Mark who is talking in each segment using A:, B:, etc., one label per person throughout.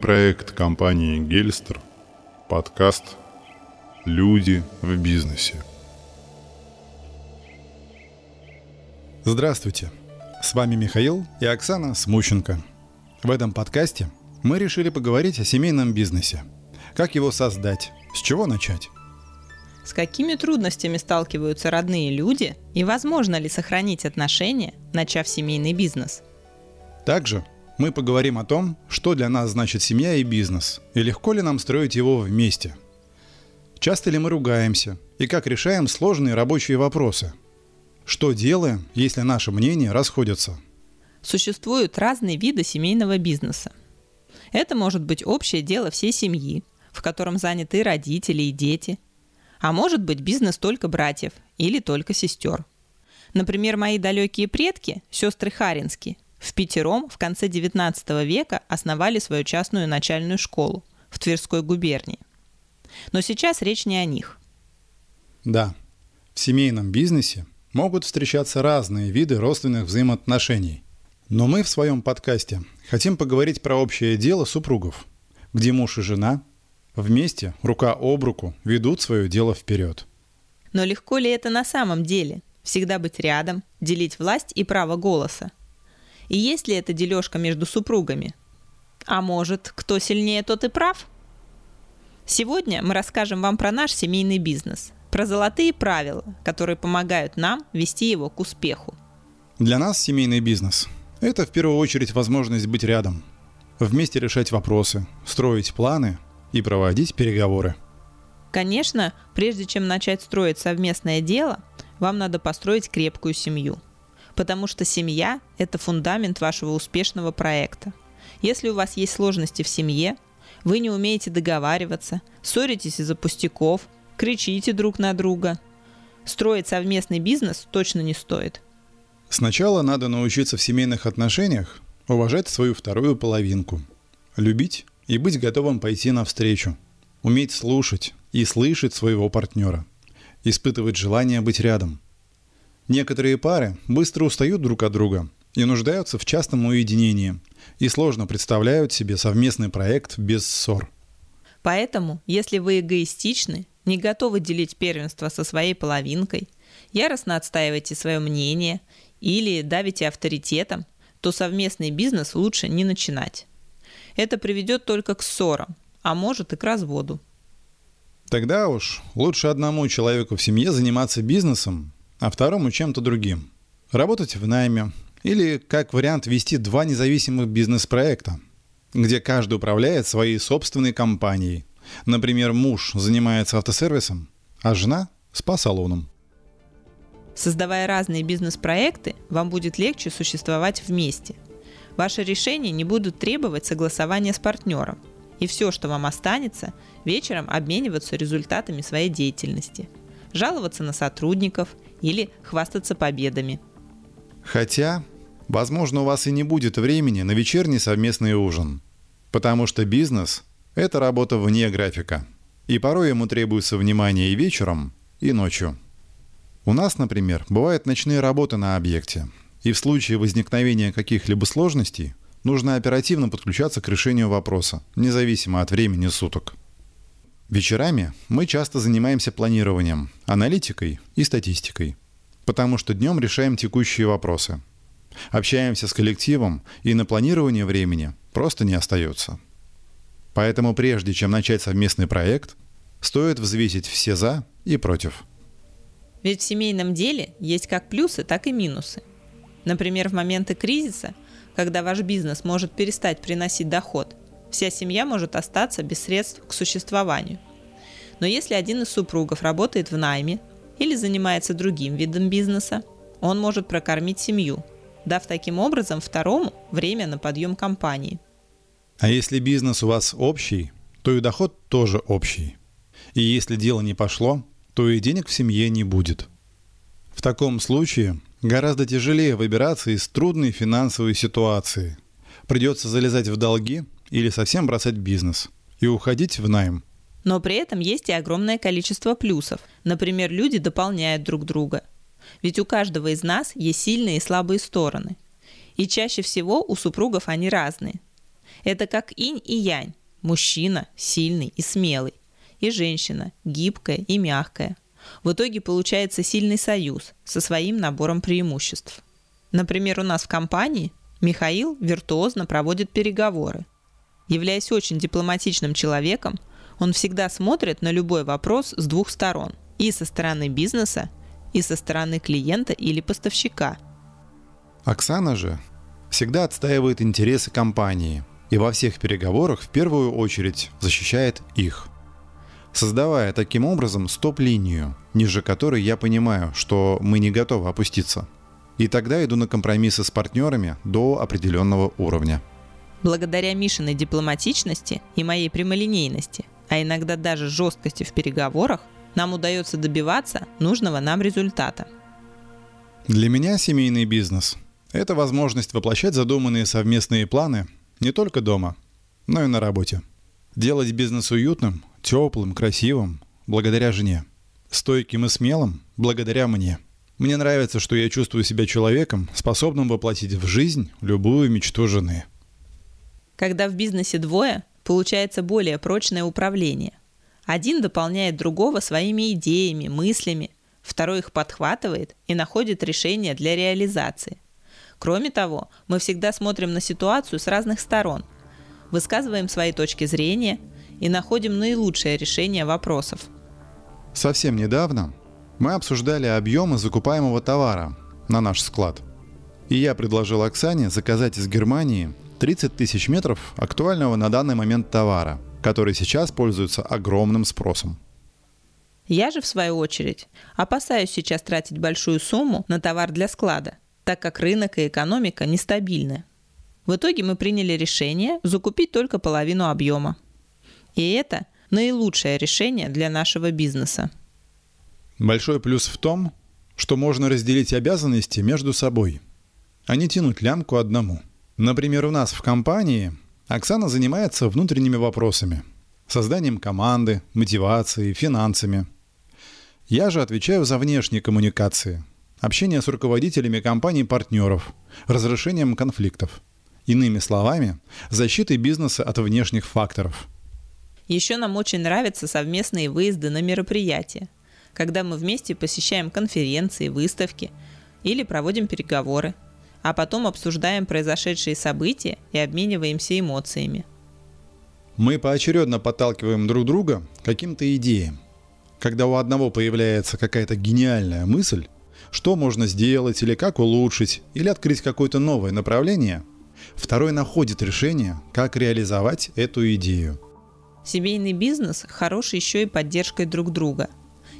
A: Проект компании «Гельстер», подкаст «Люди в бизнесе».
B: Здравствуйте, с вами Михаил и Оксана Смущенко. В этом подкасте мы решили поговорить о семейном бизнесе. Как его создать, с чего начать?
C: С какими трудностями сталкиваются родные люди и возможно ли сохранить отношения, начав семейный бизнес?
B: Также мы поговорим о том, что для нас значит семья и бизнес, и легко ли нам строить его вместе. Часто ли мы ругаемся, и как решаем сложные рабочие вопросы. Что делаем, если наши мнения расходятся.
C: Существуют разные виды семейного бизнеса. Это может быть общее дело всей семьи, в котором заняты родители и дети. А может быть бизнес только братьев или только сестер. Например, мои далекие предки, сестры Харинские, в пятером в конце XIX века основали свою частную начальную школу в Тверской губернии. Но сейчас речь не о них.
B: Да, в семейном бизнесе могут встречаться разные виды родственных взаимоотношений. Но мы в своем подкасте хотим поговорить про общее дело супругов, где муж и жена вместе, рука об руку, ведут свое дело вперед.
C: Но легко ли это на самом деле? Всегда быть рядом, делить власть и право голоса? И есть ли эта дележка между супругами? А может, кто сильнее, тот и прав? Сегодня мы расскажем вам про наш семейный бизнес, про золотые правила, которые помогают нам вести его к успеху.
B: Для нас семейный бизнес – это в первую очередь возможность быть рядом, вместе решать вопросы, строить планы и проводить переговоры.
C: Конечно, прежде чем начать строить совместное дело, вам надо построить крепкую семью – потому что семья – это фундамент вашего успешного проекта. Если у вас есть сложности в семье, вы не умеете договариваться, ссоритесь из-за пустяков, кричите друг на друга, строить совместный бизнес точно не стоит.
B: Сначала надо научиться в семейных отношениях уважать свою вторую половинку, любить и быть готовым пойти навстречу, уметь слушать и слышать своего партнера, испытывать желание быть рядом – Некоторые пары быстро устают друг от друга и нуждаются в частном уединении и сложно представляют себе совместный проект без ссор.
C: Поэтому, если вы эгоистичны, не готовы делить первенство со своей половинкой, яростно отстаиваете свое мнение или давите авторитетом, то совместный бизнес лучше не начинать. Это приведет только к ссорам, а может и к разводу.
B: Тогда уж лучше одному человеку в семье заниматься бизнесом, а второму чем-то другим. Работать в найме или, как вариант, вести два независимых бизнес-проекта, где каждый управляет своей собственной компанией. Например, муж занимается автосервисом, а жена – спа-салоном.
C: Создавая разные бизнес-проекты, вам будет легче существовать вместе. Ваши решения не будут требовать согласования с партнером. И все, что вам останется, вечером обмениваться результатами своей деятельности. Жаловаться на сотрудников – или хвастаться победами.
B: Хотя, возможно, у вас и не будет времени на вечерний совместный ужин, потому что бизнес – это работа вне графика, и порой ему требуется внимание и вечером, и ночью. У нас, например, бывают ночные работы на объекте, и в случае возникновения каких-либо сложностей нужно оперативно подключаться к решению вопроса, независимо от времени суток. Вечерами мы часто занимаемся планированием, аналитикой и статистикой, потому что днем решаем текущие вопросы. Общаемся с коллективом, и на планирование времени просто не остается. Поэтому прежде чем начать совместный проект, стоит взвесить все «за» и «против».
C: Ведь в семейном деле есть как плюсы, так и минусы. Например, в моменты кризиса, когда ваш бизнес может перестать приносить доход – Вся семья может остаться без средств к существованию. Но если один из супругов работает в найме или занимается другим видом бизнеса, он может прокормить семью, дав таким образом второму время на подъем компании.
B: А если бизнес у вас общий, то и доход тоже общий. И если дело не пошло, то и денег в семье не будет. В таком случае гораздо тяжелее выбираться из трудной финансовой ситуации. Придется залезать в долги или совсем бросать бизнес и уходить в найм.
C: Но при этом есть и огромное количество плюсов. Например, люди дополняют друг друга. Ведь у каждого из нас есть сильные и слабые стороны. И чаще всего у супругов они разные. Это как инь и янь. Мужчина сильный и смелый. И женщина гибкая и мягкая. В итоге получается сильный союз со своим набором преимуществ. Например, у нас в компании Михаил виртуозно проводит переговоры. Являясь очень дипломатичным человеком, он всегда смотрит на любой вопрос с двух сторон. И со стороны бизнеса, и со стороны клиента или поставщика.
B: Оксана же всегда отстаивает интересы компании и во всех переговорах в первую очередь защищает их. Создавая таким образом стоп-линию, ниже которой я понимаю, что мы не готовы опуститься. И тогда иду на компромиссы с партнерами до определенного уровня.
C: Благодаря Мишиной дипломатичности и моей прямолинейности, а иногда даже жесткости в переговорах, нам удается добиваться нужного нам результата.
B: Для меня семейный бизнес – это возможность воплощать задуманные совместные планы не только дома, но и на работе. Делать бизнес уютным, теплым, красивым, благодаря жене. Стойким и смелым, благодаря мне. Мне нравится, что я чувствую себя человеком, способным воплотить в жизнь любую мечту жены.
C: Когда в бизнесе двое, получается более прочное управление. Один дополняет другого своими идеями, мыслями, второй их подхватывает и находит решение для реализации. Кроме того, мы всегда смотрим на ситуацию с разных сторон, высказываем свои точки зрения и находим наилучшее решение вопросов.
B: Совсем недавно мы обсуждали объемы закупаемого товара на наш склад. И я предложил Оксане заказать из Германии 30 тысяч метров актуального на данный момент товара – который сейчас пользуется огромным спросом.
C: Я же, в свою очередь, опасаюсь сейчас тратить большую сумму на товар для склада, так как рынок и экономика нестабильны. В итоге мы приняли решение закупить только половину объема. И это наилучшее решение для нашего бизнеса.
B: Большой плюс в том, что можно разделить обязанности между собой, а не тянуть лямку одному. Например, у нас в компании Оксана занимается внутренними вопросами, созданием команды, мотивацией, финансами. Я же отвечаю за внешние коммуникации, общение с руководителями компаний-партнеров, разрешением конфликтов. Иными словами, защитой бизнеса от внешних факторов.
C: Еще нам очень нравятся совместные выезды на мероприятия, когда мы вместе посещаем конференции, выставки или проводим переговоры – а потом обсуждаем произошедшие события и обмениваемся эмоциями.
B: Мы поочередно подталкиваем друг друга каким-то идеям. Когда у одного появляется какая-то гениальная мысль, что можно сделать или как улучшить, или открыть какое-то новое направление, второй находит решение, как реализовать эту идею.
C: Семейный бизнес хорош еще и поддержкой друг друга.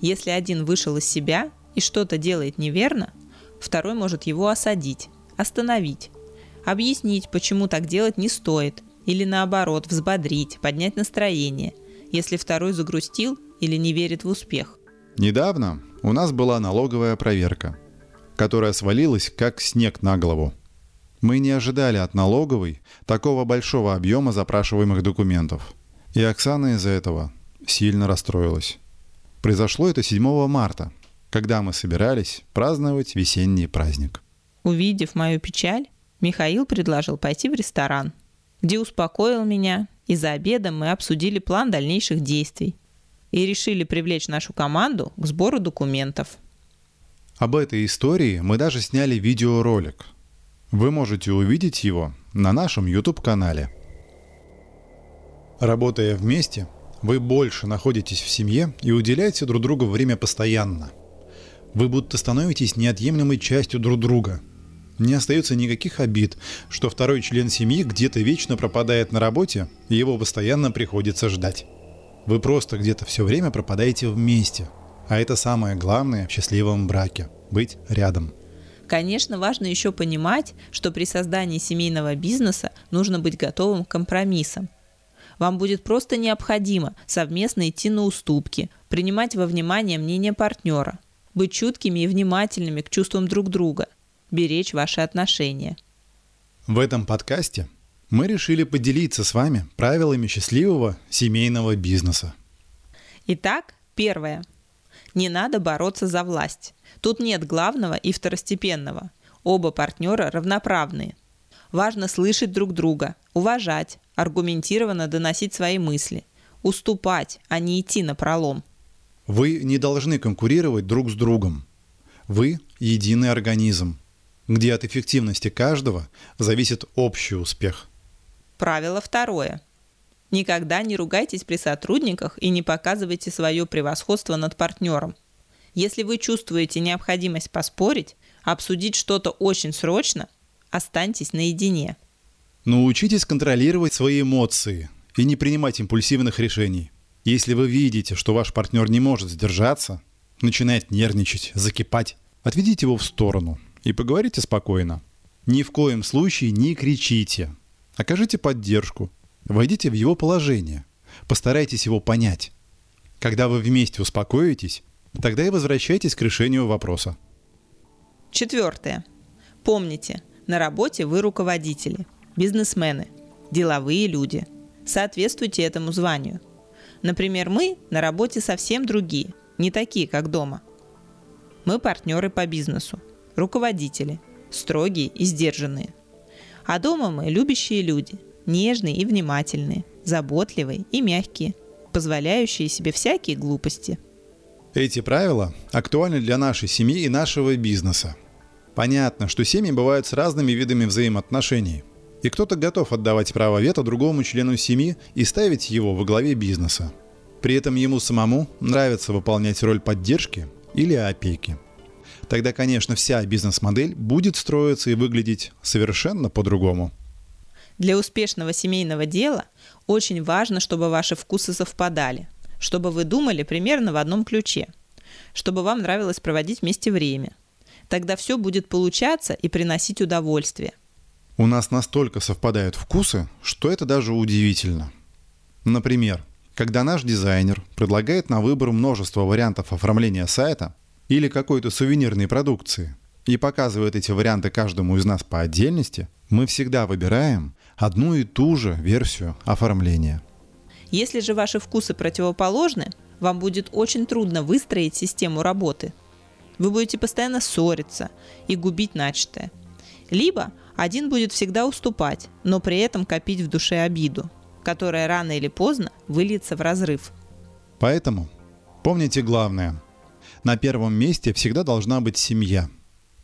C: Если один вышел из себя и что-то делает неверно, второй может его осадить остановить, объяснить, почему так делать не стоит, или наоборот, взбодрить, поднять настроение, если второй загрустил или не верит в успех.
B: Недавно у нас была налоговая проверка, которая свалилась как снег на голову. Мы не ожидали от налоговой такого большого объема запрашиваемых документов. И Оксана из-за этого сильно расстроилась. Произошло это 7 марта, когда мы собирались праздновать весенний праздник.
C: Увидев мою печаль, Михаил предложил пойти в ресторан, где успокоил меня, и за обедом мы обсудили план дальнейших действий и решили привлечь нашу команду к сбору документов.
B: Об этой истории мы даже сняли видеоролик. Вы можете увидеть его на нашем YouTube-канале. Работая вместе, вы больше находитесь в семье и уделяете друг другу время постоянно. Вы будто становитесь неотъемлемой частью друг друга – не остается никаких обид, что второй член семьи где-то вечно пропадает на работе, и его постоянно приходится ждать. Вы просто где-то все время пропадаете вместе. А это самое главное в счастливом браке – быть рядом.
C: Конечно, важно еще понимать, что при создании семейного бизнеса нужно быть готовым к компромиссам. Вам будет просто необходимо совместно идти на уступки, принимать во внимание мнение партнера, быть чуткими и внимательными к чувствам друг друга – беречь ваши отношения.
B: В этом подкасте мы решили поделиться с вами правилами счастливого семейного бизнеса.
C: Итак, первое. Не надо бороться за власть. Тут нет главного и второстепенного. Оба партнера равноправные. Важно слышать друг друга, уважать, аргументированно доносить свои мысли, уступать, а не идти на пролом.
B: Вы не должны конкурировать друг с другом. Вы – единый организм, где от эффективности каждого зависит общий успех.
C: Правило второе. Никогда не ругайтесь при сотрудниках и не показывайте свое превосходство над партнером. Если вы чувствуете необходимость поспорить, обсудить что-то очень срочно, останьтесь наедине.
B: Научитесь контролировать свои эмоции и не принимать импульсивных решений. Если вы видите, что ваш партнер не может сдержаться, начинает нервничать, закипать, отведите его в сторону и поговорите спокойно. Ни в коем случае не кричите. Окажите поддержку. Войдите в его положение. Постарайтесь его понять. Когда вы вместе успокоитесь, тогда и возвращайтесь к решению вопроса.
C: Четвертое. Помните, на работе вы руководители, бизнесмены, деловые люди. Соответствуйте этому званию. Например, мы на работе совсем другие, не такие, как дома. Мы партнеры по бизнесу, руководители, строгие и сдержанные. А дома мы любящие люди, нежные и внимательные, заботливые и мягкие, позволяющие себе всякие глупости.
B: Эти правила актуальны для нашей семьи и нашего бизнеса. Понятно, что семьи бывают с разными видами взаимоотношений. И кто-то готов отдавать право вето другому члену семьи и ставить его во главе бизнеса. При этом ему самому нравится выполнять роль поддержки или опеки. Тогда, конечно, вся бизнес-модель будет строиться и выглядеть совершенно по-другому.
C: Для успешного семейного дела очень важно, чтобы ваши вкусы совпадали, чтобы вы думали примерно в одном ключе, чтобы вам нравилось проводить вместе время – Тогда все будет получаться и приносить удовольствие.
B: У нас настолько совпадают вкусы, что это даже удивительно. Например, когда наш дизайнер предлагает на выбор множество вариантов оформления сайта или какой-то сувенирной продукции и показывает эти варианты каждому из нас по отдельности, мы всегда выбираем одну и ту же версию оформления.
C: Если же ваши вкусы противоположны, вам будет очень трудно выстроить систему работы – вы будете постоянно ссориться и губить начатое. Либо один будет всегда уступать, но при этом копить в душе обиду, которая рано или поздно выльется в разрыв.
B: Поэтому помните главное. На первом месте всегда должна быть семья.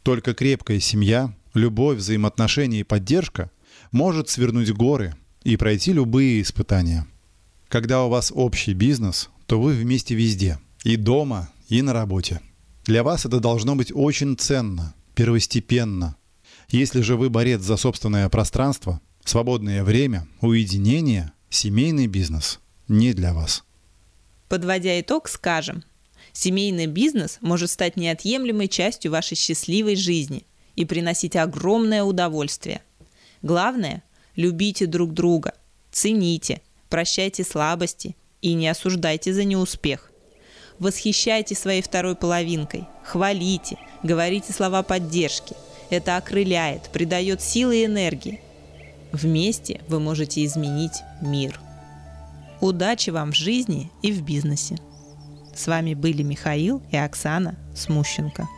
B: Только крепкая семья, любовь, взаимоотношения и поддержка может свернуть горы и пройти любые испытания. Когда у вас общий бизнес, то вы вместе везде. И дома, и на работе. Для вас это должно быть очень ценно, первостепенно. Если же вы борец за собственное пространство, свободное время, уединение, семейный бизнес не для вас.
C: Подводя итог, скажем, семейный бизнес может стать неотъемлемой частью вашей счастливой жизни и приносить огромное удовольствие. Главное – любите друг друга, цените, прощайте слабости и не осуждайте за неуспех. Восхищайте своей второй половинкой, хвалите, говорите слова поддержки. Это окрыляет, придает силы и энергии. Вместе вы можете изменить мир. Удачи вам в жизни и в бизнесе. С вами были Михаил и Оксана Смущенко.